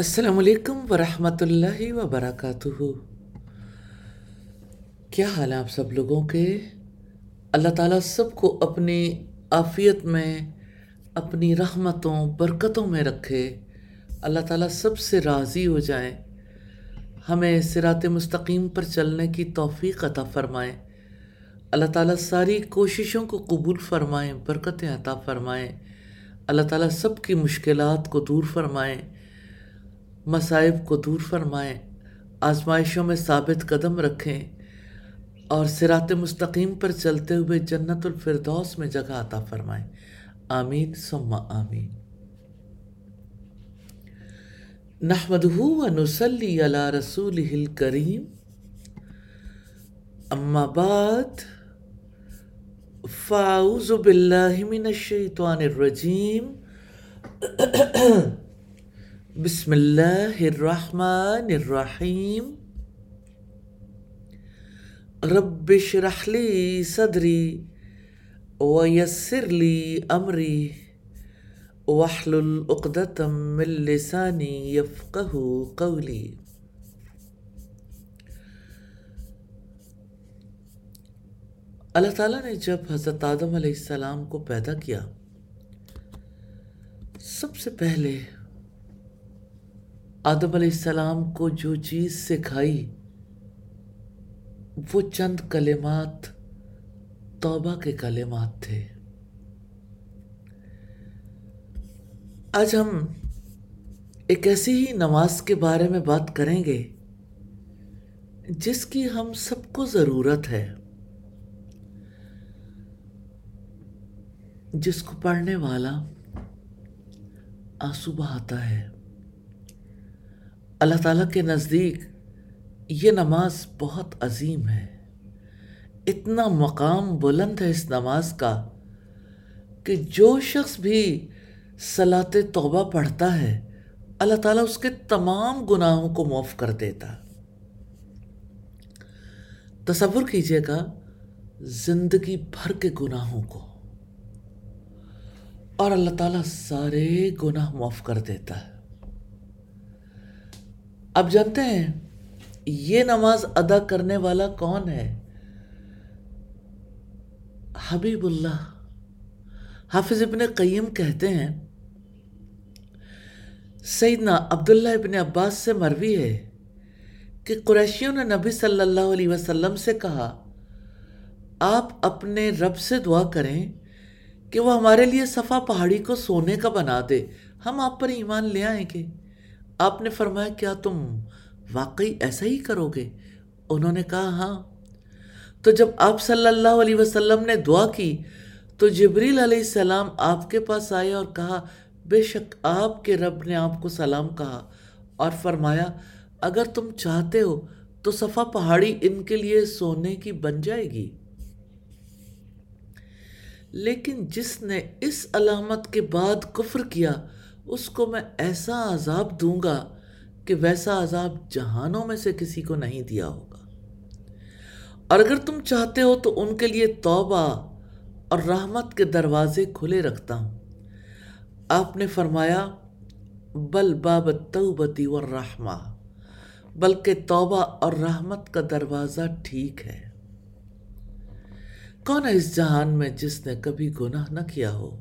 السلام علیکم ورحمۃ اللہ وبرکاتہ۔ کیا حال ہے آپ سب لوگوں کے؟ اللہ تعالیٰ سب کو اپنی عافیت میں، اپنی رحمتوں، برکتوں میں رکھے۔ اللہ تعالیٰ سب سے راضی ہو جائیں۔ ہمیں صراط مستقیم پر چلنے کی توفیق عطا فرمائیں۔ اللہ تعالیٰ ساری کوششوں کو قبول فرمائیں، برکتیں عطا فرمائیں۔ اللہ تعالیٰ سب کی مشکلات کو دور فرمائیں۔ مصائب کو دور فرمائیں، آزمائشوں میں ثابت قدم رکھیں اور سرات مستقیم پر چلتے ہوئے جنت الفردوس میں جگہ عطا فرمائیں۔ آمین، ثم آمین۔ نحمدہ و نسلی علی رسول کریم اما بعد، فاعوذ باللہ من الشیطان الرجیم۔ بسم اللہ الرحمن الرحیم رب اشرح لی صدری ویسر لی امری واحلل عقدۃ من لسانی یفقہ قولی اللہ تعالیٰ نے جب حضرت آدم علیہ السلام کو پیدا کیا، سب سے پہلے آدم علیہ السلام کو جو چیز سکھائی، وہ چند کلمات توبہ کے کلمات تھے۔ آج ہم ایک ایسی ہی نماز کے بارے میں بات کریں گے، جس کی ہم سب کو ضرورت ہے۔ جس کو پڑھنے والا آنسو بہاتا ہے۔ اللہ تعالیٰ کے نزدیک یہ نماز بہت عظیم ہے۔ اتنا مقام بلند ہے اس نماز کا کہ جو شخص بھی صلاط توبہ پڑھتا ہے، اللہ تعالیٰ اس کے تمام گناہوں کو معاف کر دیتا۔ تصور کیجیے گا زندگی بھر کے گناہوں کو اور اللہ تعالیٰ سارے گناہ معاف کر دیتا ہے۔ اب جانتے ہیں، یہ نماز ادا کرنے والا کون ہے؟ حبیب اللہ۔ حافظ ابن قیم کہتے ہیں، سیدنا عبداللہ ابن عباس سے مروی ہے کہ قریشیوں نے نبی صلی اللہ علیہ وسلم سے کہا، آپ اپنے رب سے دعا کریں کہ وہ ہمارے لیے صفا پہاڑی کو سونے کا بنا دے، ہم آپ پر ایمان لے آئیں گے۔ آپ نے فرمایا، کیا تم واقعی ایسا ہی کرو گے؟ انہوں نے کہا ہاں۔ تو جب آپ صلی اللہ علیہ وسلم نے دعا کی، تو جبریل علیہ السلام آپ کے پاس آئے اور کہا، بے شک آپ کے رب نے آپ کو سلام کہا اور فرمایا، اگر تم چاہتے ہو تو صفا پہاڑی ان کے لیے سونے کی بن جائے گی۔ لیکن جس نے اس علامت کے بعد کفر کیا اس کو میں ایسا عذاب دوں گا کہ ویسا عذاب جہانوں میں سے کسی کو نہیں دیا ہوگا۔ اور اگر تم چاہتے ہو تو ان کے لیے توبہ اور رحمت کے دروازے کھلے رکھتا ہوں۔ آپ نے فرمایا، بل باب توبتی و رحمہ بلکہ توبہ اور رحمت کا دروازہ ٹھیک ہے۔ کون ہے اس جہان میں جس نے کبھی گناہ نہ کیا ہو؟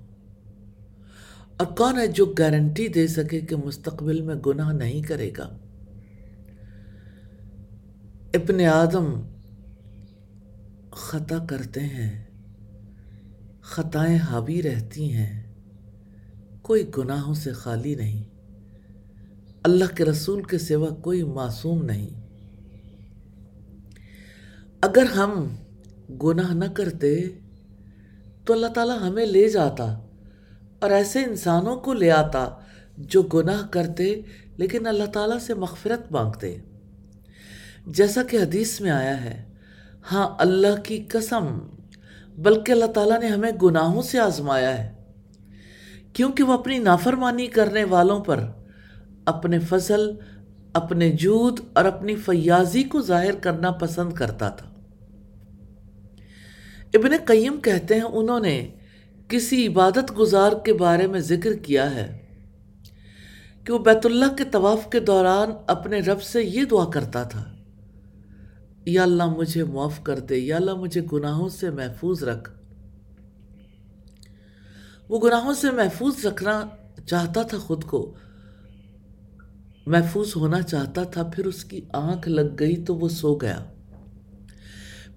اور کون ہے جو گارنٹی دے سکے کہ مستقبل میں گناہ نہیں کرے گا؟ ابن آدم خطا کرتے ہیں، خطائیں حاوی رہتی ہیں، کوئی گناہوں سے خالی نہیں، اللہ کے رسول کے سوا کوئی معصوم نہیں۔ اگر ہم گناہ نہ کرتے تو اللہ تعالیٰ ہمیں لے جاتا۔ اور ایسے انسانوں کو لے آتا جو گناہ کرتے لیکن اللہ تعالیٰ سے مغفرت مانگتے۔ جیسا کہ حدیث میں آیا ہے ہاں اللہ کی قسم، بلکہ اللہ تعالیٰ نے ہمیں گناہوں سے آزمایا ہے۔ کیونکہ وہ اپنی نافرمانی کرنے والوں پر اپنے فضل، اپنے جود اور اپنی فیاضی کو ظاہر کرنا پسند کرتا تھا۔ ابن قیم کہتے ہیں انہوں نے کسی عبادت گزار کے بارے میں ذکر کیا ہے کہ وہ بیت اللہ کے طواف کے دوران اپنے رب سے یہ دعا کرتا تھا، یا اللہ مجھے معاف کر دے، یا اللہ مجھے گناہوں سے محفوظ رکھ۔ وہ گناہوں سے محفوظ رکھنا چاہتا تھا خود کو، محفوظ ہونا چاہتا تھا، پھر اس کی آنکھ لگ گئی تو وہ سو گیا۔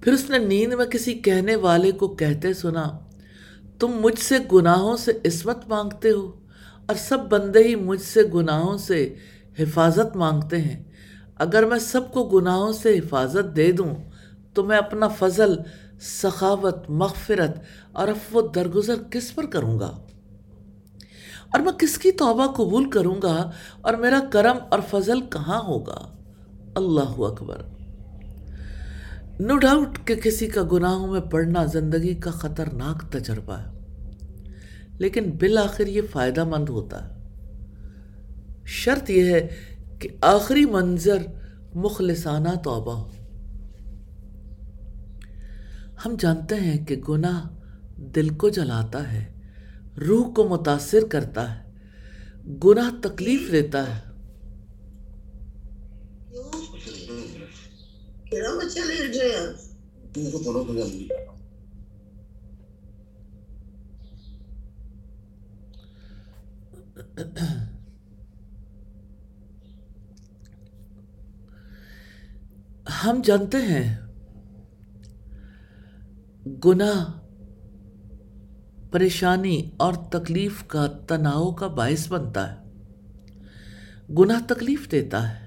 پھر اس نے نیند میں کسی کہنے والے کو کہتے سنا تم مجھ سے گناہوں سے عصمت مانگتے ہو اور سب بندے ہی مجھ سے گناہوں سے حفاظت مانگتے ہیں۔ اگر میں سب کو گناہوں سے حفاظت دے دوں تو میں اپنا فضل، سخاوت، مغفرت اور افو درگزر کس پر کروں گا؟ اور میں کس کی توبہ قبول کروں گا اور میرا کرم اور فضل کہاں ہوگا؟ اللہ اکبر۔ نو ڈاؤٹ کہ کسی کا گناہوں میں پڑنا زندگی کا خطرناک تجربہ ہے، لیکن بالآخر یہ فائدہ مند ہوتا ہے۔ شرط یہ ہے کہ آخری منظر مخلصانہ توبہ ہو۔ ہم جانتے ہیں کہ گناہ دل کو جلاتا ہے، روح کو متاثر کرتا ہے، گناہ تکلیف دیتا ہے۔ ہم جانتے ہیں گناہ پریشانی اور تکلیف کا تناؤ کا باعث بنتا ہے گناہ تکلیف دیتا ہے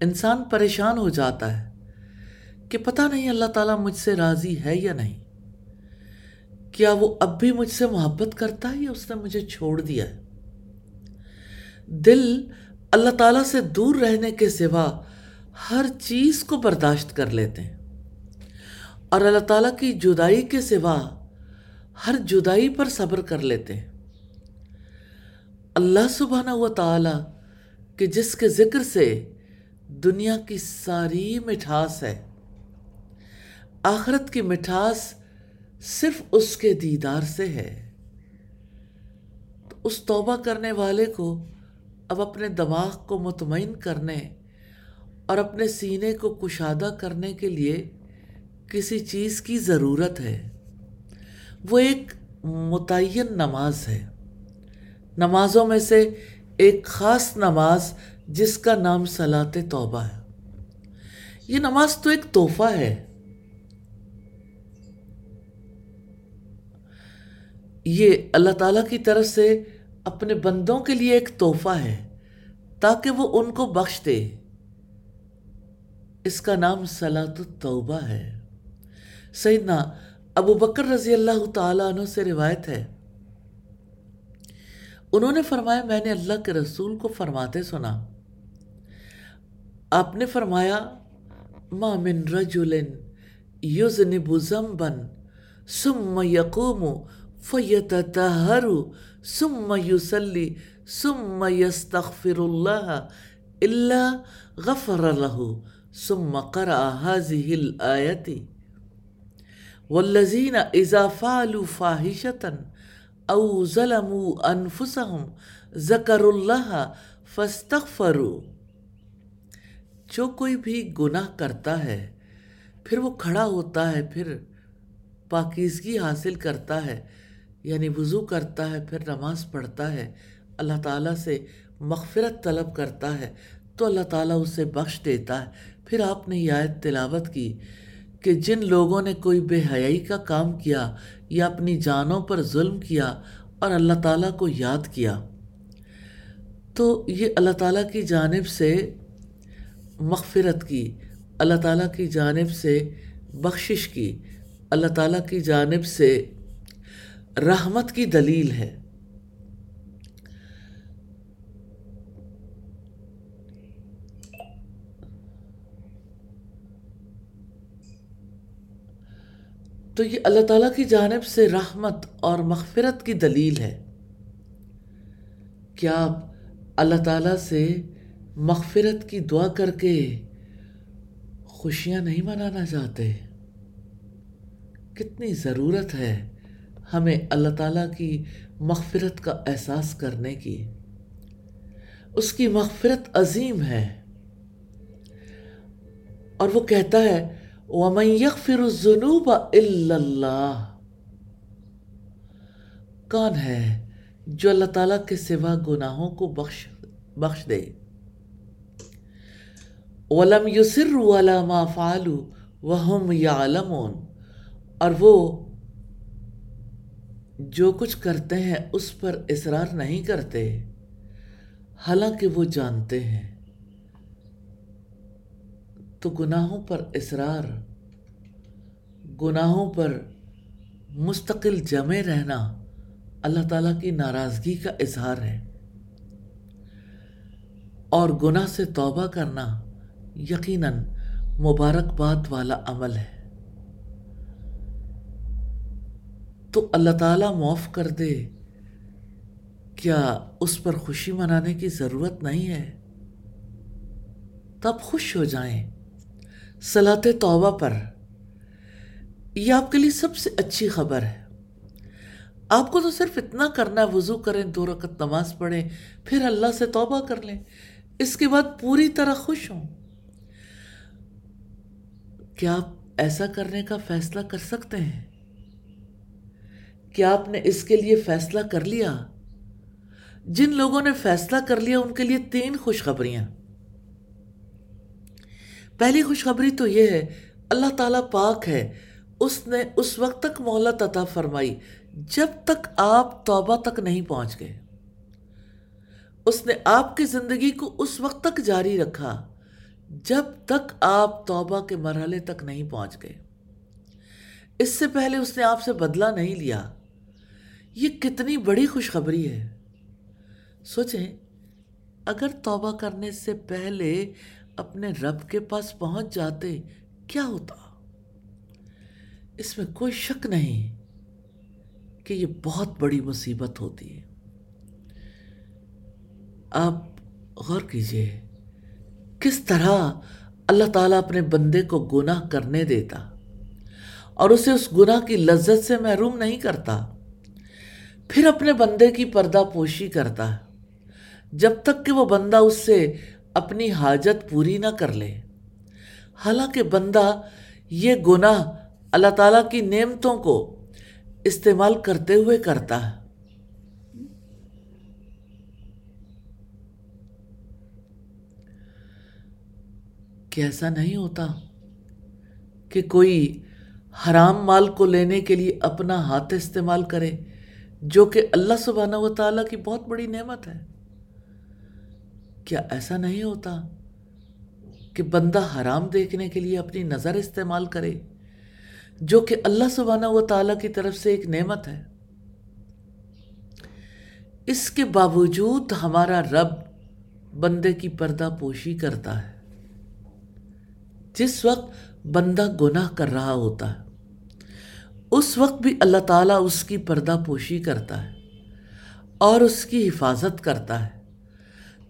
انسان پریشان ہو جاتا ہے کہ پتہ نہیں اللہ تعالیٰ مجھ سے راضی ہے یا نہیں۔ کیا وہ اب بھی مجھ سے محبت کرتا ہے یا اس نے مجھے چھوڑ دیا ہے؟ دل اللہ تعالیٰ سے دور رہنے کے سوا ہر چیز کو برداشت کر لیتے ہیں۔ اور اللہ تعالیٰ کی جدائی کے سوا ہر جدائی پر صبر کر لیتے ہیں۔ اللہ سبحانہ و تعالی کہ جس کے ذکر سے دنیا کی ساری مٹھاس ہے۔ آخرت کی مٹھاس صرف اس کے دیدار سے ہے۔ تو اس توبہ کرنے والے کو اب اپنے دماغ کو مطمئن کرنے اور اپنے سینے کو کشادہ کرنے کے لیے کسی چیز کی ضرورت ہے۔ وہ ایک متعین نماز ہے۔ نمازوں میں سے ایک خاص نماز جس کا نام صلاۃ توبہ ہے۔ یہ نماز تو ایک تحفہ ہے۔ یہ اللہ تعالیٰ کی طرف سے اپنے بندوں کے لیے ایک تحفہ ہے تاکہ وہ ان کو بخش دے۔ اس کا نام صلاۃ التوبہ ہے۔ سیدنا ابو بکر رضی اللہ تعالیٰ عنہ سے روایت ہے۔ انہوں نے فرمایا، میں نے اللہ کے رسول کو فرماتے سنا۔ آپ نے فرمایا، ما من رجل یزنب زنبا ثم یقوم فیتتہر ثم یسلی ثم یستغفر اللہ الا غفر له. ثم قرأ هذه الآیتی والذین اذا فعلوا او ظلموا انفسهم ذکر اللہ فاستغفروا. جو کوئی بھی گناہ کرتا ہے، پھر وہ کھڑا ہوتا ہے، پھر پاکیزگی حاصل کرتا ہے یعنی وضو کرتا ہے، پھر نماز پڑھتا ہے، اللہ تعالیٰ سے مغفرت طلب کرتا ہے، تو اللہ تعالیٰ اسے بخش دیتا ہے۔ پھر آپ نے یہ آیت تلاوت کی کہ جن لوگوں نے کوئی بے حیائی کا کام کیا یا اپنی جانوں پر ظلم کیا اور اللہ تعالیٰ کو یاد کیا، تو یہ اللہ تعالیٰ کی جانب سے مغفرت کی، اللہ تعالیٰ کی جانب سے بخشش کی، اللہ تعالیٰ کی جانب سے رحمت کی دلیل ہے۔ تو یہ اللہ تعالیٰ کی جانب سے رحمت اور مغفرت کی دلیل ہے۔ کیا آپ اللہ تعالیٰ سے مغفرت کی دعا کر کے خوشیاں نہیں منانا چاہتے؟ کتنی ضرورت ہے۔ ہمیں اللہ تعالیٰ کی مغفرت کا احساس کرنے کی۔ اس کی مغفرت عظیم ہے۔ اور وہ کہتا ہے، وَمَن يَغْفِرُ الزُّنُوبَ إِلَّا اللَّهِ۔ کون ہے جو اللہ تعالیٰ کے سوا گناہوں کو بخش بخش دے؟ وَلَمْ يُسِرُّ عَلَى مَا فَعَلُوا۔ وَهُمْ يَعْلَمُونَ۔ اور وہ جو کچھ کرتے ہیں اس پر اصرار نہیں کرتے، حالانکہ وہ جانتے ہیں۔ تو گناہوں پر اصرار، گناہوں پر مستقل جمے رہنا اللہ تعالیٰ کی ناراضگی کا اظہار ہے۔ اور گناہ سے توبہ کرنا یقیناً مبارکباد والا عمل ہے۔ تو اللہ تعالیٰ معاف کر دے۔ کیا اس پر خوشی منانے کی ضرورت نہیں ہے؟ تب خوش ہو جائیں۔ سلاط توبہ پر۔ یہ آپ کے لیے سب سے اچھی خبر ہے۔ آپ کو تو صرف اتنا کرنا ہے، وضو کریں، دو رکعت نماز پڑھیں، پھر اللہ سے توبہ کر لیں۔ اس کے بعد پوری طرح خوش ہوں۔ کیا آپ ایسا کرنے کا فیصلہ کر سکتے ہیں؟ کیا آپ نے اس کے لیے فیصلہ کر لیا؟ جن لوگوں نے فیصلہ کر لیا، ان کے لیے تین خوشخبریاں۔ پہلی خوشخبری تو یہ ہے، اللہ تعالیٰ پاک ہے۔ اس نے اس وقت تک مہلت عطا فرمائی جب تک آپ توبہ تک نہیں پہنچ گئے۔ اس نے آپ کی زندگی کو اس وقت تک جاری رکھا جب تک آپ توبہ کے مرحلے تک نہیں پہنچ گئے۔ اس سے پہلے اس نے آپ سے بدلہ نہیں لیا۔ یہ کتنی بڑی خوشخبری ہے۔ سوچیں، اگر توبہ کرنے سے پہلے اپنے رب کے پاس پہنچ جاتے، کیا ہوتا؟ اس میں کوئی شک نہیں کہ یہ بہت بڑی مصیبت ہوتی ہے۔ آپ غور کیجیے، کس طرح اللہ تعالیٰ اپنے بندے کو گناہ کرنے دیتا اور اسے اس گناہ کی لذت سے محروم نہیں کرتا؟ پھر اپنے بندے کی پردہ پوشی کرتا ہے۔ جب تک کہ وہ بندہ اس سے اپنی حاجت پوری نہ کر لے۔ حالانکہ بندہ یہ گناہ اللہ تعالیٰ کی نعمتوں کو استعمال کرتے ہوئے کرتا ہے۔ کہ ایسا نہیں ہوتا کہ کوئی حرام مال کو لینے کے لیے اپنا ہاتھ استعمال کرے۔ جو کہ اللہ سبحانہ و تعالیٰ کی بہت بڑی نعمت ہے۔ کیا ایسا نہیں ہوتا کہ بندہ حرام دیکھنے کے لیے اپنی نظر استعمال کرے، جو کہ اللہ سبحانہ و تعالیٰ کی طرف سے ایک نعمت ہے؟ اس کے باوجود ہمارا رب بندے کی پردہ پوشی کرتا ہے۔ جس وقت بندہ گناہ کر رہا ہوتا ہے اس وقت بھی اللہ تعالیٰ اس کی پردہ پوشی کرتا ہے اور اس کی حفاظت کرتا ہے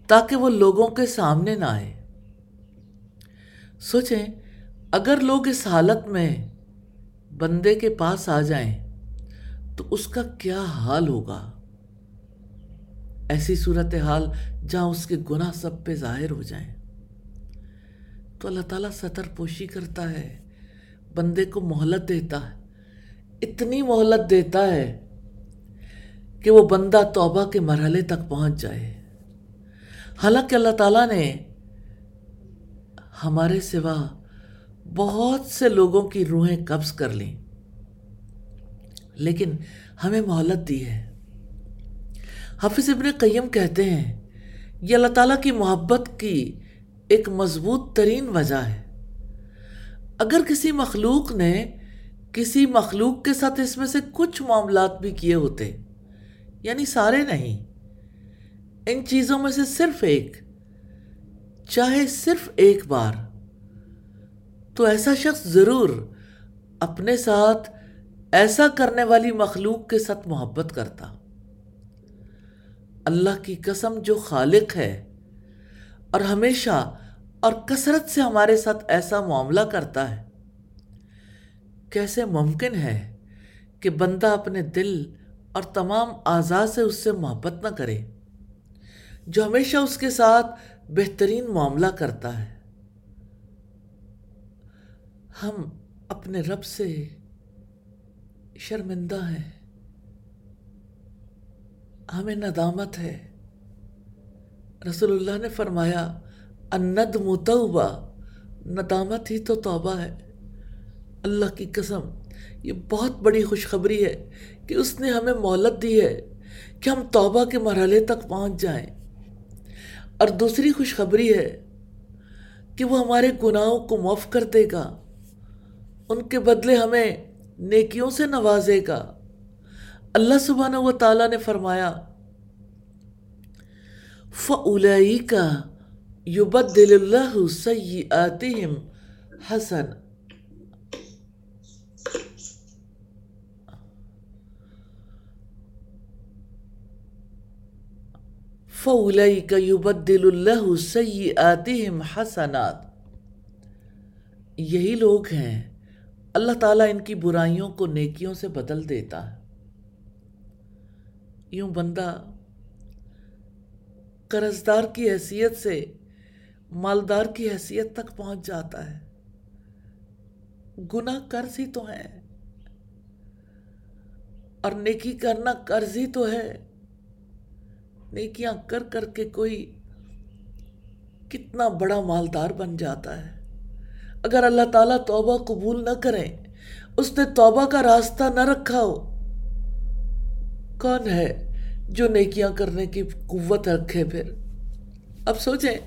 تاکہ وہ لوگوں کے سامنے نہ آئے۔ سوچیں، اگر لوگ اس حالت میں بندے کے پاس آ جائیں تو اس کا کیا حال ہوگا؟ ایسی صورت حال جہاں اس کے گناہ سب پہ ظاہر ہو جائیں۔ تو اللہ تعالیٰ سطر پوشی کرتا ہے، بندے کو مہلت دیتا ہے۔ اتنی مہلت دیتا ہے کہ وہ بندہ توبہ کے مرحلے تک پہنچ جائے۔ حالانکہ اللہ تعالیٰ نے ہمارے سوا بہت سے لوگوں کی روحیں قبض کر لیں، لیکن ہمیں مہلت دی ہے۔ حافظ ابن قیم کہتے ہیں، یہ اللہ تعالیٰ کی محبت کی ایک مضبوط ترین وجہ ہے۔ اگر کسی مخلوق نے کسی مخلوق کے ساتھ اس میں سے کچھ معاملات بھی کیے ہوتے۔ یعنی سارے نہیں۔ ان چیزوں میں سے صرف ایک۔ چاہے صرف ایک بار۔ تو ایسا شخص ضرور اپنے ساتھ ایسا کرنے والی مخلوق کے ساتھ محبت کرتا۔ اللہ کی قسم جو خالق ہے اور ہمیشہ اور کثرت سے ہمارے ساتھ ایسا معاملہ کرتا ہے۔ کیسے ممکن ہے کہ بندہ اپنے دل اور تمام اعضاء سے اس سے محبت نہ کرے، جو ہمیشہ اس کے ساتھ بہترین معاملہ کرتا ہے؟ ہم اپنے رب سے شرمندہ ہیں۔ ہمیں ندامت ہے۔ رسول اللہ نے فرمایا اند متوبہ ندامت ہی تو توبہ ہے۔ اللہ کی قسم، یہ بہت بڑی خوشخبری ہے کہ اس نے ہمیں مولت دی ہے کہ ہم توبہ کے مرحلے تک پہنچ جائیں۔ اور دوسری خوشخبری ہے کہ وہ ہمارے گناہوں کو معاف کر دے گا، ان کے بدلے ہمیں نیکیوں سے نوازے گا۔ اللہ سبحانہ و تعالیٰ نے فرمایا، فَأُولَئِكَ يُبَدِّلِ اللَّهُ سَيِّئَاتِهِمْ حَسَنًا۔ فَأُولَئِكَ يُبَدِّلُ اللَّهُ سَيِّئَاتِهِمْ حَسَنَاتٍ۔ یہی لوگ ہیں۔ اللہ تعالیٰ ان کی برائیوں کو نیکیوں سے بدل دیتا ہے۔ یوں بندہ قرضدار کی حیثیت سے مالدار کی حیثیت تک پہنچ جاتا ہے۔ گناہ قرض ہی تو ہے اور نیکی کرنا قرض ہی تو ہے۔ نیکیاں کر کر کے کوئی کتنا بڑا مالدار بن جاتا ہے۔ اگر اللہ تعالیٰ توبہ قبول نہ کریں اس نے توبہ کا راستہ نہ رکھا ہو، کون ہے جو نیکیاں کرنے کی قوت رکھے پھر؟ اب سوچیں،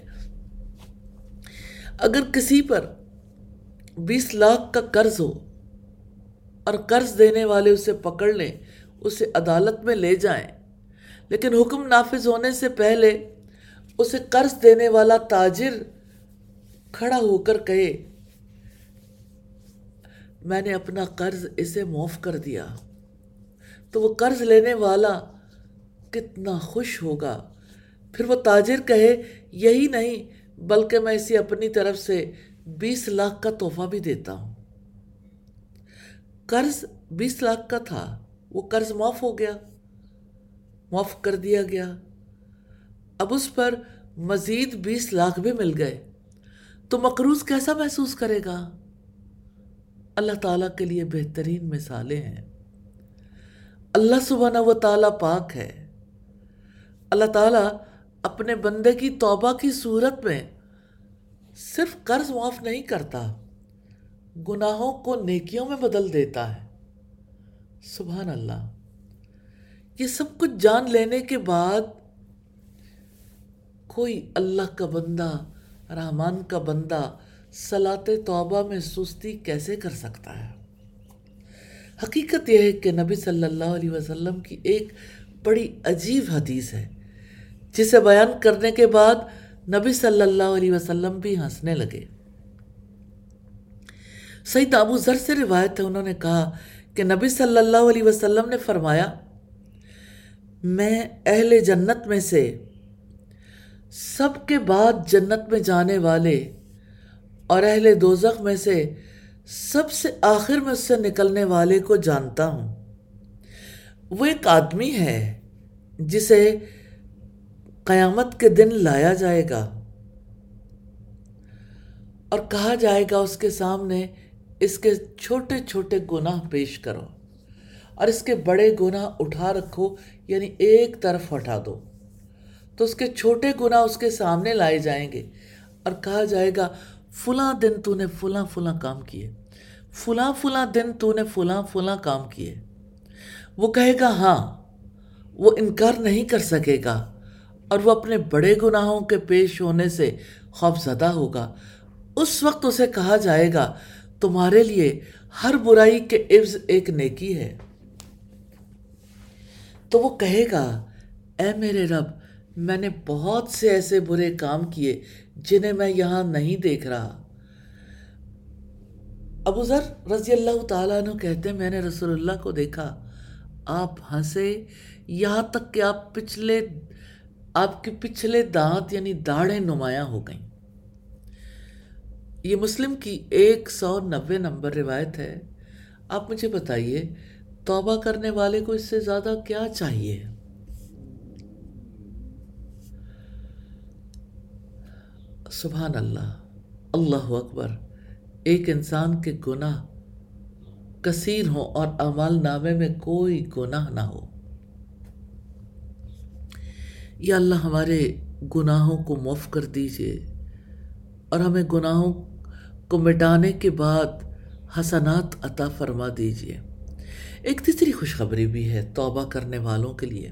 اگر کسی پر بیس لاکھ کا قرض ہو اور قرض دینے والے اسے پکڑ لیں، اسے عدالت میں لے جائیں لیکن حکم نافذ ہونے سے پہلے اسے قرض دینے والا تاجر کھڑا ہو کر کہے، میں نے اپنا قرض اسے معاف کر دیا۔ تو وہ قرض لینے والا کتنا خوش ہوگا۔ پھر وہ تاجر کہے، یہی نہیں، بلکہ میں اسے اپنی طرف سے بیس لاکھ کا تحفہ بھی دیتا ہوں۔ قرض بیس لاکھ کا تھا، وہ قرض معاف ہو گیا۔ معاف کر دیا گیا۔ اب اس پر مزید بیس لاکھ بھی مل گئے۔ تو مقروض کیسا محسوس کرے گا؟ اللہ تعالیٰ کے لیے بہترین مثالیں ہیں۔ اللہ سبحانہ و تعالیٰ پاک ہے۔ اللہ تعالیٰ اپنے بندے کی توبہ کی صورت میں صرف قرض معاف نہیں کرتا، گناہوں کو نیکیوں میں بدل دیتا ہے۔ سبحان اللہ۔ یہ سب کچھ جان لینے کے بعد کوئی اللہ کا بندہ، رحمان کا بندہ صلاح توبہ میں سستی کیسے کر سکتا ہے؟ حقیقت یہ ہے کہ نبی صلی اللہ علیہ وسلم کی ایک بڑی عجیب حدیث ہے، جسے بیان کرنے کے بعد نبی صلی اللہ علیہ وسلم بھی ہنسنے لگے۔ سعید ابو ذر سے روایت ہے، انہوں نے کہا کہ نبی صلی اللہ علیہ وسلم نے فرمایا میں اہل جنت میں سے، سب کے بعد جنت میں جانے والے اور اہل دوزخ میں سے سب سے آخر میں اس سے نکلنے والے کو جانتا ہوں۔ وہ ایک آدمی ہے جسے قیامت کے دن لایا جائے گا اور کہا جائے گا اس کے سامنے، اس کے چھوٹے چھوٹے گناہ پیش کرو۔ اور اس کے بڑے گناہ اٹھا رکھو یعنی ایک طرف ہٹا دو۔ تو اس کے چھوٹے گناہ اس کے سامنے لائے جائیں گے۔ اور کہا جائے گا، فلاں دن تو نے فلاں فلاں کام کیے۔ فلاں فلاں دن تو نے فلاں فلاں کام کیے۔ وہ کہے گا ہاں وہ انکار نہیں کر سکے گا۔ اور وہ اپنے بڑے گناہوں کے پیش ہونے سے خوف زدہ ہوگا۔ اس وقت اسے کہا جائے گا، تمہارے لیے ہر برائی کے عوض ایک نیکی ہے۔ تو وہ کہے گا، اے میرے رب، میں نے بہت سے ایسے برے کام کیے جنہیں میں یہاں نہیں دیکھ رہا. ابو ذر رضی اللہ تعالیٰ عنہ کہتے ہیں، میں نے رسول اللہ کو دیکھا، آپ ہنسے، یہاں تک کہ آپ پچھلے، آپ کے پچھلے دانت یعنی داڑھیں نمایاں ہو گئیں۔ یہ مسلم کی ایک سو نوے نمبر روایت ہے۔ آپ مجھے بتائیے توبہ کرنے والے کو اس سے زیادہ کیا چاہیے؟ سبحان اللہ اللہ اکبر، ایک انسان کے گناہ کثیر ہوں اور عمال نامے میں کوئی گناہ نہ ہو۔ یا اللہ ہمارے گناہوں کو معاف کر دیجیے اور ہمیں گناہوں کو مٹانے کے بعد حسنات عطا فرما دیجیے۔ ایک تیسری خوشخبری بھی ہے توبہ کرنے والوں کے لیے۔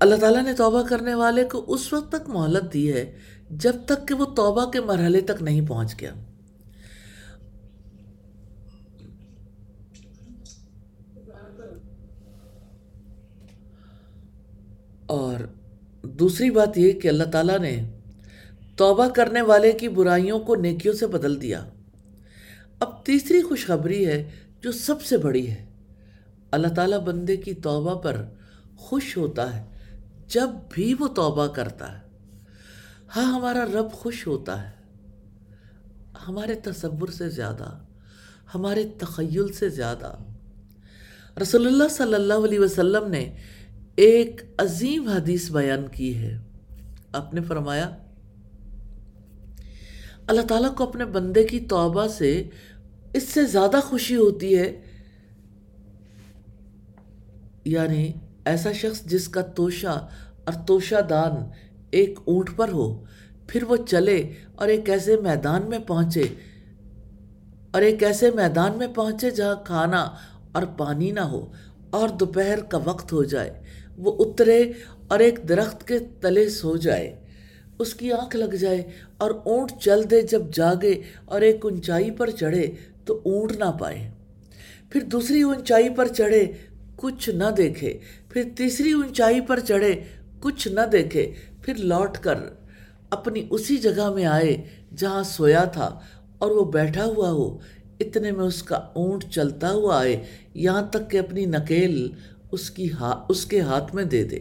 اللہ تعالیٰ نے توبہ کرنے والے کو اس وقت تک مہلت دی ہے جب تک کہ وہ توبہ کے مرحلے تک نہیں پہنچ گیا۔ اور دوسری بات یہ کہ اللہ تعالیٰ نے توبہ کرنے والے کی برائیوں کو نیکیوں سے بدل دیا۔ اب تیسری خوشخبری ہے جو سب سے بڑی ہے۔ اللہ تعالیٰ بندے کی توبہ پر خوش ہوتا ہے، جب بھی وہ توبہ کرتا ہے۔ ہاں ہمارا رب خوش ہوتا ہے۔ ہمارے تصور سے زیادہ، ہمارے تخیل سے زیادہ۔ رسول اللہ صلی اللہ علیہ وسلم نے ایک عظیم حدیث بیان کی ہے۔ آپ نے فرمایا، اللہ تعالیٰ کو اپنے بندے کی توبہ سے اس سے زیادہ خوشی ہوتی ہے۔ یعنی ایسا شخص جس کا توشہ اور توشہ دان ایک اونٹ پر ہو، پھر وہ چلے اور ایک ایسے میدان میں پہنچے، اور ایک ایسے میدان میں پہنچے جہاں کھانا اور پانی نہ ہو اور دوپہر کا وقت ہو جائے۔ وہ اترے اور ایک درخت کے تلے سو جائے۔ اس کی آنکھ لگ جائے اور اونٹ چل دے جب جاگے اور ایک اونچائی پر چڑھے۔ تو اونٹ نہ پائے۔ پھر دوسری اونچائی پر چڑھے، کچھ نہ دیکھے۔ پھر تیسری اونچائی پر چڑھے، کچھ نہ دیکھے۔ پھر لوٹ کر اپنی اسی جگہ میں آئے جہاں سویا تھا اور وہ بیٹھا ہوا ہو۔ اتنے میں اس کا اونٹ چلتا ہوا آئے، یہاں تک کہ اپنی نکیل اس کی اس کے ہاتھ میں دے دے۔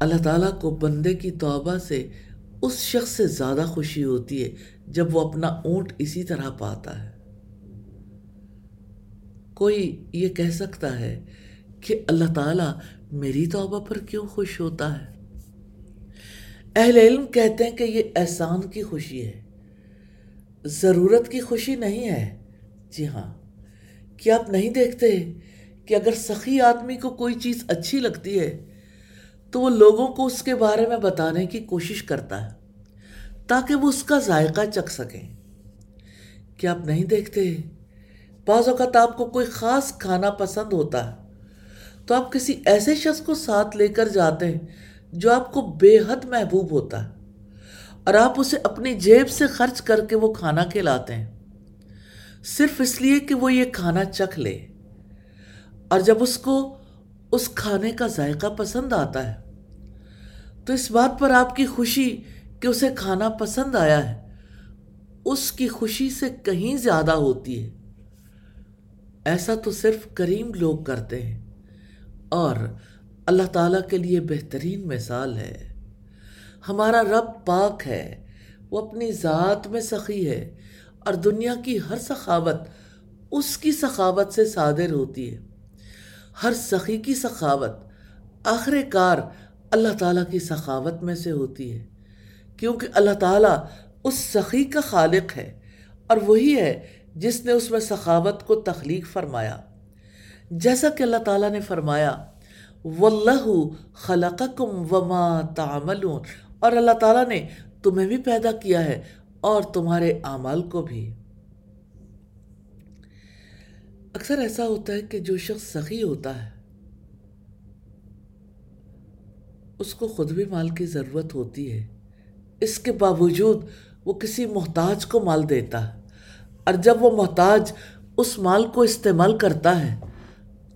اللہ تعالیٰ کو بندے کی توبہ سے اس شخص سے زیادہ خوشی ہوتی ہے جب وہ اپنا اونٹ اسی طرح پاتا ہے۔ کوئی یہ کہہ سکتا ہے کہ اللہ تعالیٰ میری توبہ پر کیوں خوش ہوتا ہے؟ اہل علم کہتے ہیں کہ یہ احسان کی خوشی ہے۔ ضرورت کی خوشی نہیں ہے۔ جی ہاں۔ کیا آپ نہیں دیکھتے کہ اگر سخی آدمی کو کوئی چیز اچھی لگتی ہے تو وہ لوگوں کو اس کے بارے میں بتانے کی کوشش کرتا ہے۔ تاکہ وہ اس کا ذائقہ چکھ سکیں۔ کیا آپ نہیں دیکھتے؟ بعض اوقات آپ کو کوئی خاص کھانا پسند ہوتا ہے، تو آپ کسی ایسے شخص کو ساتھ لے کر جاتے ہیں جو آپ کو بے حد محبوب ہوتا ہے، اور آپ اسے اپنی جیب سے خرچ کر کے وہ کھانا کھلاتے ہیں۔ صرف اس لیے کہ وہ یہ کھانا چکھ لے۔ اور جب اس کو اس کھانے کا ذائقہ پسند آتا ہے، تو اس بات پر آپ کی خوشی کہ اسے کھانا پسند آیا ہے۔ اس کی خوشی سے کہیں زیادہ ہوتی ہے۔ ایسا تو صرف کریم لوگ کرتے ہیں۔ اور اللہ تعالیٰ کے لیے بہترین مثال ہے۔ ہمارا رب پاک ہے۔ وہ اپنی ذات میں سخی ہے۔ اور دنیا کی ہر سخاوت اس کی سخاوت سے صادر ہوتی ہے۔ ہر سخی کی سخاوت آخر کار اللہ تعالیٰ کی سخاوت میں سے ہوتی ہے۔ کیونکہ اللہ تعالیٰ اس سخی کا خالق ہے اور وہی ہے جس نے اس میں سخاوت کو تخلیق فرمایا۔ جیسا کہ اللہ تعالیٰ نے فرمایا واللہ خلقکم وما تعملون اور اللہ تعالیٰ نے تمہیں بھی پیدا کیا ہے اور تمہارے اعمال کو بھی۔ اکثر ایسا ہوتا ہے کہ جو شخص سخی ہوتا ہے، اس کو خود بھی مال کی ضرورت ہوتی ہے۔ اس کے باوجود وہ کسی محتاج کو مال دیتا ہے اور جب وہ محتاج اس مال کو استعمال کرتا ہے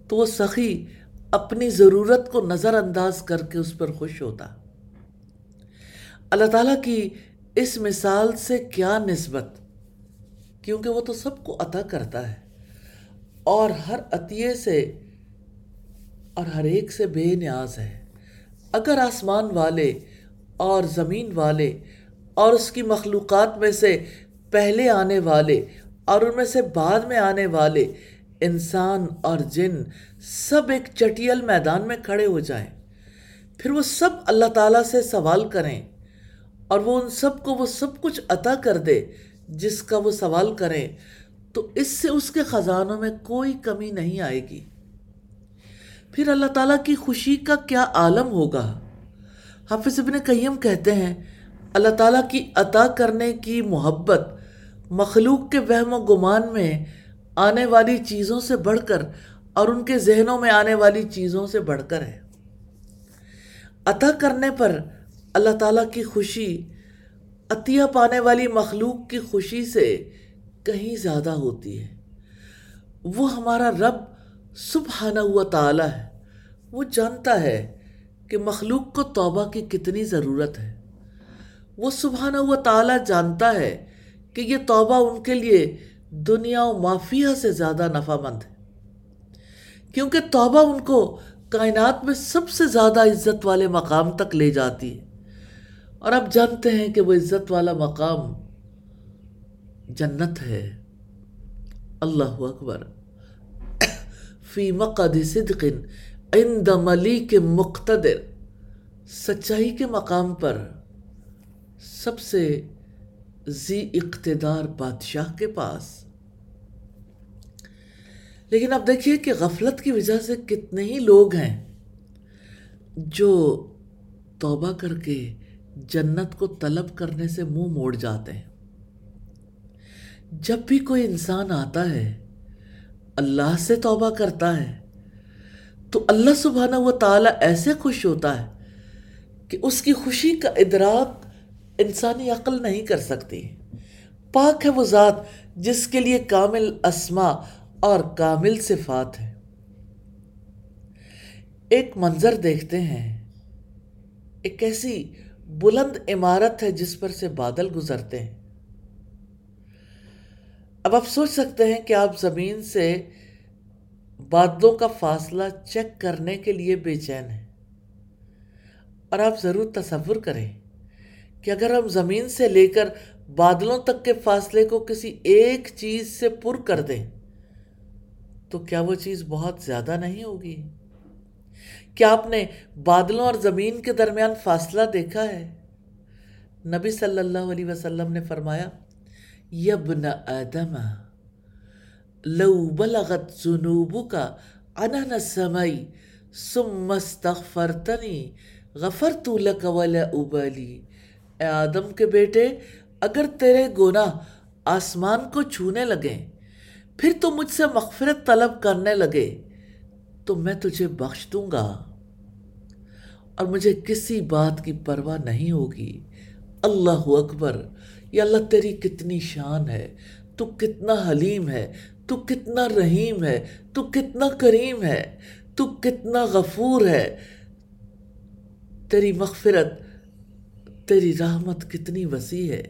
تو وہ سخی اپنی ضرورت کو نظر انداز کر کے اس پر خوش ہوتا اللہ تعالیٰ کی اس مثال سے کیا نسبت؟ کیونکہ وہ تو سب کو عطا کرتا ہے۔ اور ہر عطیے سے اور ہر ایک سے بے نیاز ہے۔ اگر آسمان والے اور زمین والے اور اس کی مخلوقات میں سے پہلے آنے والے اور ان میں سے بعد میں آنے والے انسان اور جن سب ایک چٹیل میدان میں کھڑے ہو جائیں۔ پھر وہ سب اللہ تعالیٰ سے سوال کریں اور وہ ان سب کو وہ سب کچھ عطا کر دے جس کا وہ سوال کریں، تو اس سے اس کے خزانوں میں کوئی کمی نہیں آئے گی۔ پھر اللہ تعالیٰ کی خوشی کا کیا عالم ہوگا؟ حافظ ابن قیم کہتے ہیں، اللہ تعالیٰ کی عطا کرنے کی محبت مخلوق کے وہم و گمان میں آنے والی چیزوں سے بڑھ کر اور ان کے ذہنوں میں آنے والی چیزوں سے بڑھ کر ہے۔ عطا کرنے پر اللہ تعالیٰ کی خوشی، عطیہ پانے والی مخلوق کی خوشی سے کہیں زیادہ ہوتی ہے۔ وہ ہمارا رب سبحانہ ہوا تعالیٰ ہے، وہ جانتا ہے کہ مخلوق کو توبہ کی کتنی ضرورت ہے۔ وہ سبحانہ ہوا تعالیٰ جانتا ہے کہ یہ توبہ ان کے لیے دنیا و معافیہ سے زیادہ نفع مند ہے۔ کیونکہ توبہ ان کو کائنات میں سب سے زیادہ عزت والے مقام تک لے جاتی ہے۔ اور اب جانتے ہیں کہ وہ عزت والا مقام جنت ہے۔ اللہ اکبر۔ فی مقد صدق۔ عند ملیک مقتدر، سچائی کے مقام پر سب سے زی اقتدار بادشاہ کے پاس۔ لیکن اب دیکھیے کہ غفلت کی وجہ سے کتنے ہی لوگ ہیں جو توبہ کر کے جنت کو طلب کرنے سے منہ موڑ جاتے ہیں۔ جب بھی کوئی انسان آتا ہے، اللہ سے توبہ کرتا ہے۔ تو اللہ سبحانہ و تعالیٰ ایسے خوش ہوتا ہے کہ اس کی خوشی کا ادراک انسانی عقل نہیں کر سکتی۔ پاک ہے وہ ذات جس کے لیے کامل اسما اور کامل صفات ہے ایک منظر دیکھتے ہیں۔ ایک ایسی بلند عمارت ہے جس پر سے بادل گزرتے ہیں۔ اب آپ سوچ سکتے ہیں کہ آپ زمین سے بادلوں کا فاصلہ چیک کرنے کے لیے بے چین ہیں۔ اور آپ ضرور تصور کریں کہ اگر ہم زمین سے لے کر بادلوں تک کے فاصلے کو کسی ایک چیز سے پر کر دیں، تو کیا وہ چیز بہت زیادہ نہیں ہوگی؟ کیا آپ نے بادلوں اور زمین کے درمیان فاصلہ دیکھا ہے؟ نبی صلی اللہ علیہ وسلم نے فرمایا، یبن آدم لو بلغت ذنوبک عنان السمائی ثم استغفرتنی، غفرت لک ولا ابالی۔ اے آدم کے بیٹے، اگر تیرے گناہ آسمان کو چھونے لگیں پھر تو مجھ سے مغفرت طلب کرنے لگے، تو میں تجھے بخش دوں گا۔ اور مجھے کسی بات کی پرواہ نہیں ہوگی۔ اللہ اکبر، یا اللہ تیری کتنی شان ہے، تو کتنا حلیم ہے تو کتنا رحیم ہے، تو کتنا کریم ہے، تو کتنا غفور ہے۔ تیری مغفرت، تیری رحمت کتنی وسیع ہے۔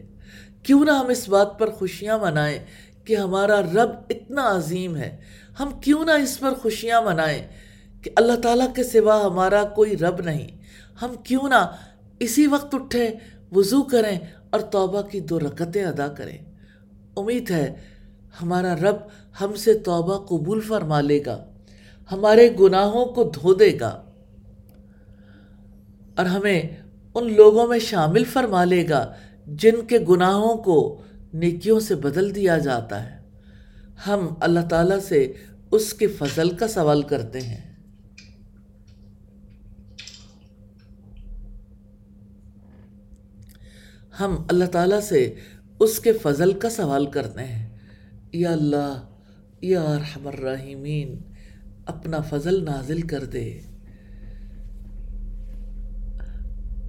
کیوں نہ ہم اس بات پر خوشیاں منائیں کہ ہمارا رب اتنا عظیم ہے۔ ہم کیوں نہ اس پر خوشیاں منائیں کہ اللہ تعالیٰ کے سوا ہمارا کوئی رب نہیں۔ ہم کیوں نہ اسی وقت اٹھیں، وضو کریں اور توبہ کی دو رکتیں ادا کریں۔ امید ہے ہمارا رب ہم سے توبہ قبول فرما لے گا، ہمارے گناہوں کو دھو دے گا، اور ہمیں ان لوگوں میں شامل فرما لے گا جن کے گناہوں کو نیکیوں سے بدل دیا جاتا ہے۔ ہم اللہ تعالیٰ سے اس کے فضل کا سوال کرتے ہیں۔ ہم اللہ تعالیٰ سے اس کے فضل کا سوال کرتے ہیں۔ یا اللہ یا رحم الرحیمین اپنا فضل نازل کر دے۔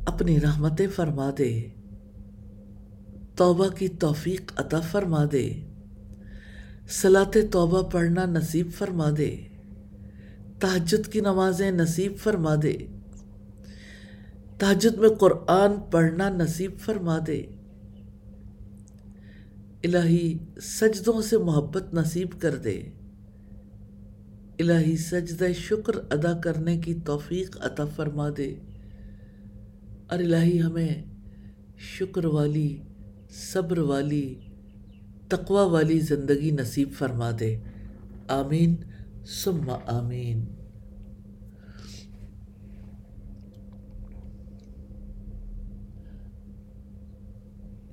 اپنی رحمتیں فرما دے۔ توبہ کی توفیق عطا فرما دے۔ صلاة توبہ پڑھنا نصیب فرما دے۔ تحجد کی نمازیں نصیب فرما دے۔ تحجد میں قرآن پڑھنا نصیب فرما دے۔ الہی سجدوں سے محبت نصیب کر دے۔ الہی سجدہ شکر ادا کرنے کی توفیق عطا فرما دے۔ اور الہی ہمیں شکر والی، صبر والی، تقوی والی زندگی نصیب فرما دے۔ آمین، ثم آمین۔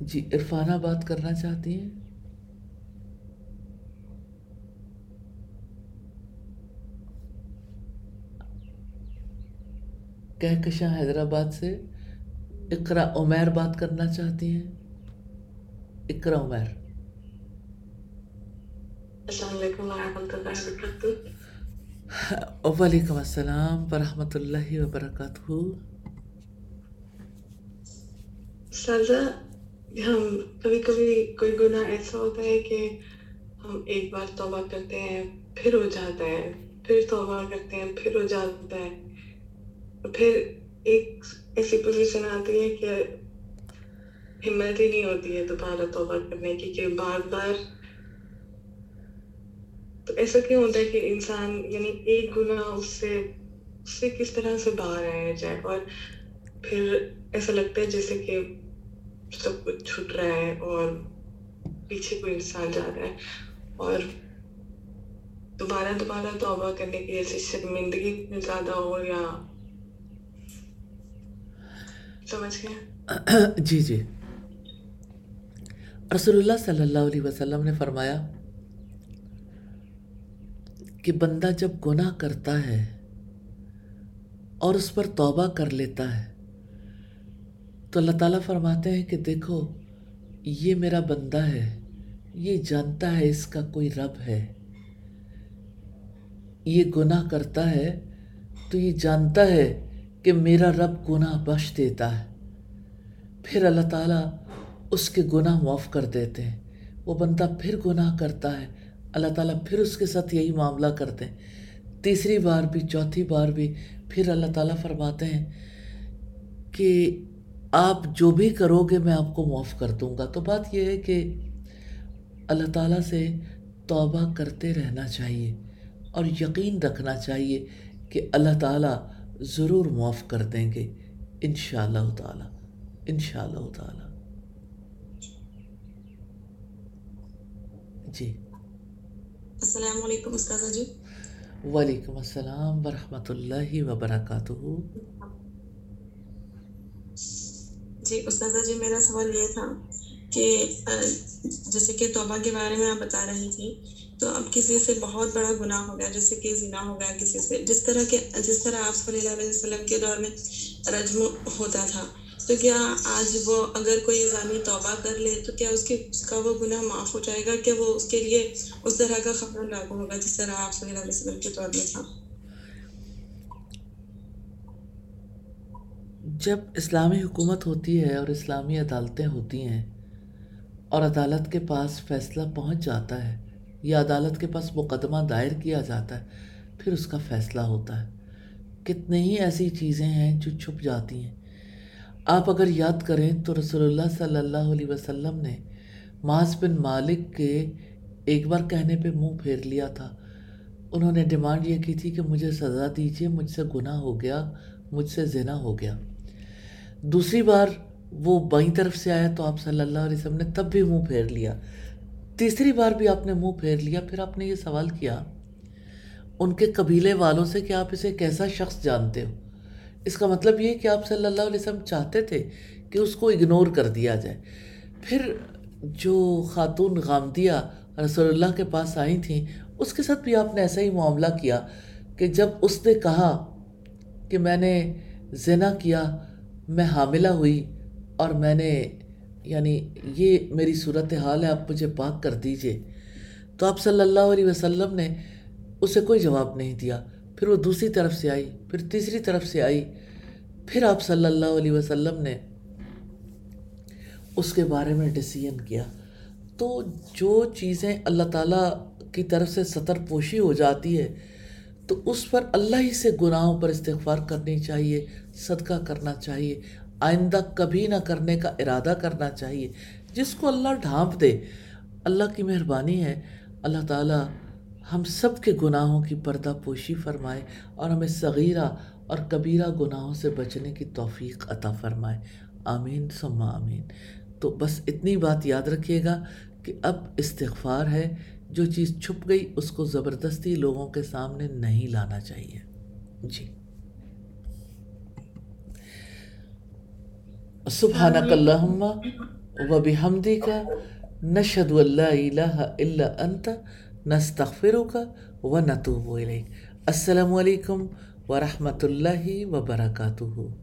جی عرفانہ بات کرنا چاہتی ہیں؟ کہکشاں حیدرآباد سے اقرا عمیر بات کرنا چاہتی ہیں؟ اقرا عمیر۔ السلام علیکم ورحمۃ اللہ وبرکاتہ وعلیکم السلام ورحمۃ اللہ وبرکاتہ۔ ہم کبھی کبھی کوئی گناہ ایسا ہوتا ہے کہ ہم ایک بار توبہ کرتے ہیں پھر ہو جاتا ہے پھر توبہ کرتے ہیں پھر ہو جاتا ہے پھر ایک ایسی پوزیشن آتی ہے کہ ہمت ہی نہیں ہوتی ہے دوبارہ توبہ کرنے کی کہ بار بار تو ایسا کیوں ہوتا ہے کہ انسان یعنی ایک گناہ اس سے اس سے کس طرح سے باہر آیا جائے اور پھر ایسا لگتا ہے جیسے کہ سب کچھ چھٹ رہا ہے اور پیچھے کوئی انسان جا رہا ہے اور دوبارہ دوبارہ توبہ کرنے کی ایسی شرمندگی زیادہ ہو یا سمجھ گئے؟ جی جی۔ رسول اللہ صلی اللہ علیہ وسلم نے فرمایا کہ بندہ جب گناہ کرتا ہے اور اس پر توبہ کر لیتا ہے تو اللہ تعالیٰ فرماتے ہیں کہ دیکھو، یہ میرا بندہ ہے، یہ جانتا ہے اس کا کوئی رب ہے۔ یہ گناہ کرتا ہے تو یہ جانتا ہے کہ میرا رب گناہ بخش دیتا ہے۔ پھر اللہ تعالیٰ اس کے گناہ معاف کر دیتے ہیں۔ وہ بندہ پھر گناہ کرتا ہے۔ اللہ تعالیٰ پھر اس کے ساتھ یہی معاملہ کرتے ہیں۔ تیسری بار بھی، چوتھی بار بھی پھر اللہ تعالیٰ فرماتے ہیں کہ آپ جو بھی کرو گے میں آپ کو معاف کر دوں گا۔ تو بات یہ ہے کہ اللہ تعالیٰ سے توبہ کرتے رہنا چاہیے اور یقین رکھنا چاہیے کہ اللہ تعالیٰ ضرور معاف کر دیں گے۔ ان شاء اللہ تعالیٰ ان شاء اللہ تعالیٰ۔ جی۔ السلام علیکم استاذہ جی۔ وعلیکم السلام ورحمۃ اللہ وبرکاتہ۔ جی استاذہ جی میرا سوال یہ تھا کہ جیسے کہ توبہ کے بارے میں آپ بتا رہی تھی تو اب کسی سے بہت بڑا گناہ ہو گیا، جیسے کہ زنا ہو گیا کسی سے، جس طرح کے، جس طرح آپ صلی اللہ علیہ وسلم کے دور میں رجم ہوتا تھا، تو کیا آج وہ اگر کوئی زانی توبہ کر لے، تو کیا اس کے، اس کا وہ گناہ معاف ہو جائے گا کہ وہ اس کے لیے اس طرح کا خبر لاگو ہوگا جس طرح آپ صلی اللہ علیہ وسلم کے دور میں تھا؟ جب اسلامی حکومت ہوتی ہے اور اسلامی عدالتیں ہوتی ہیں اور عدالت کے پاس فیصلہ پہنچ جاتا ہے یا عدالت کے پاس مقدمہ دائر کیا جاتا ہے، پھر اس کا فیصلہ ہوتا ہے۔ کتنے ہی ایسی چیزیں ہیں جو چھپ جاتی ہیں۔ آپ اگر یاد کریں تو رسول اللہ صلی اللہ علیہ وسلم نے معاذ بن مالک کے ایک بار کہنے پہ منہ پھیر لیا تھا۔ انہوں نے ڈیمانڈ یہ کی تھی کہ مجھے سزا دیجیے مجھ سے گناہ ہو گیا، مجھ سے زنا ہو گیا۔ دوسری بار وہ بائیں طرف سے آیا تو آپ صلی اللہ علیہ وسلم نے تب بھی منہ پھیر لیا۔ تیسری بار بھی آپ نے منہ پھیر لیا، پھر آپ نے یہ سوال کیا، ان کے قبیلے والوں سے کہ آپ اسے کیسا شخص جانتے ہو؟ اس کا مطلب یہ کہ آپ صلی اللہ علیہ وسلم چاہتے تھے کہ اس کو اگنور کر دیا جائے۔ پھر جو خاتون غامدیہ رسول اللہ کے پاس آئی تھیں، اس کے ساتھ بھی آپ نے ایسا ہی معاملہ کیا کہ جب اس نے کہا کہ میں نے زنا کیا میں حاملہ ہوئی اور میں نے یعنی یہ میری صورت حال ہے، آپ مجھے پاک کر دیجیے۔ تو آپ صلی اللہ علیہ وسلم نے اسے کوئی جواب نہیں دیا۔ پھر وہ دوسری طرف سے آئی، پھر تیسری طرف سے آئی۔ پھر آپ صلی اللہ علیہ وسلم نے اس کے بارے میں ڈسیزن کیا۔ تو جو چیزیں اللہ تعالیٰ کی طرف سے سطر پوشی ہو جاتی ہے تو اس پر اللہ ہی سے گناہوں پر استغفار کرنی چاہیے، صدقہ کرنا چاہیے، آئندہ کبھی نہ کرنے کا ارادہ کرنا چاہیے۔ جس کو اللہ ڈھانپ دے، اللہ کی مہربانی ہے۔ اللہ تعالیٰ ہم سب کے گناہوں کی پردہ پوشی فرمائے اور ہمیں صغیرہ اور کبیرہ گناہوں سے بچنے کی توفیق عطا فرمائے۔ آمین، ثم آمین۔ تو بس اتنی بات یاد رکھیے گا کہ اب استغفار ہے۔ جو چیز چھپ گئی، اس کو زبردستی لوگوں کے سامنے نہیں لانا چاہیے۔ جی۔ سبحانک اللہم و بحمدی کا نشد اللہ الہ الا انت، نستغفرک کا و نتوب الیک۔ السلام علیکم ورحمۃ اللہ وبرکاتہ۔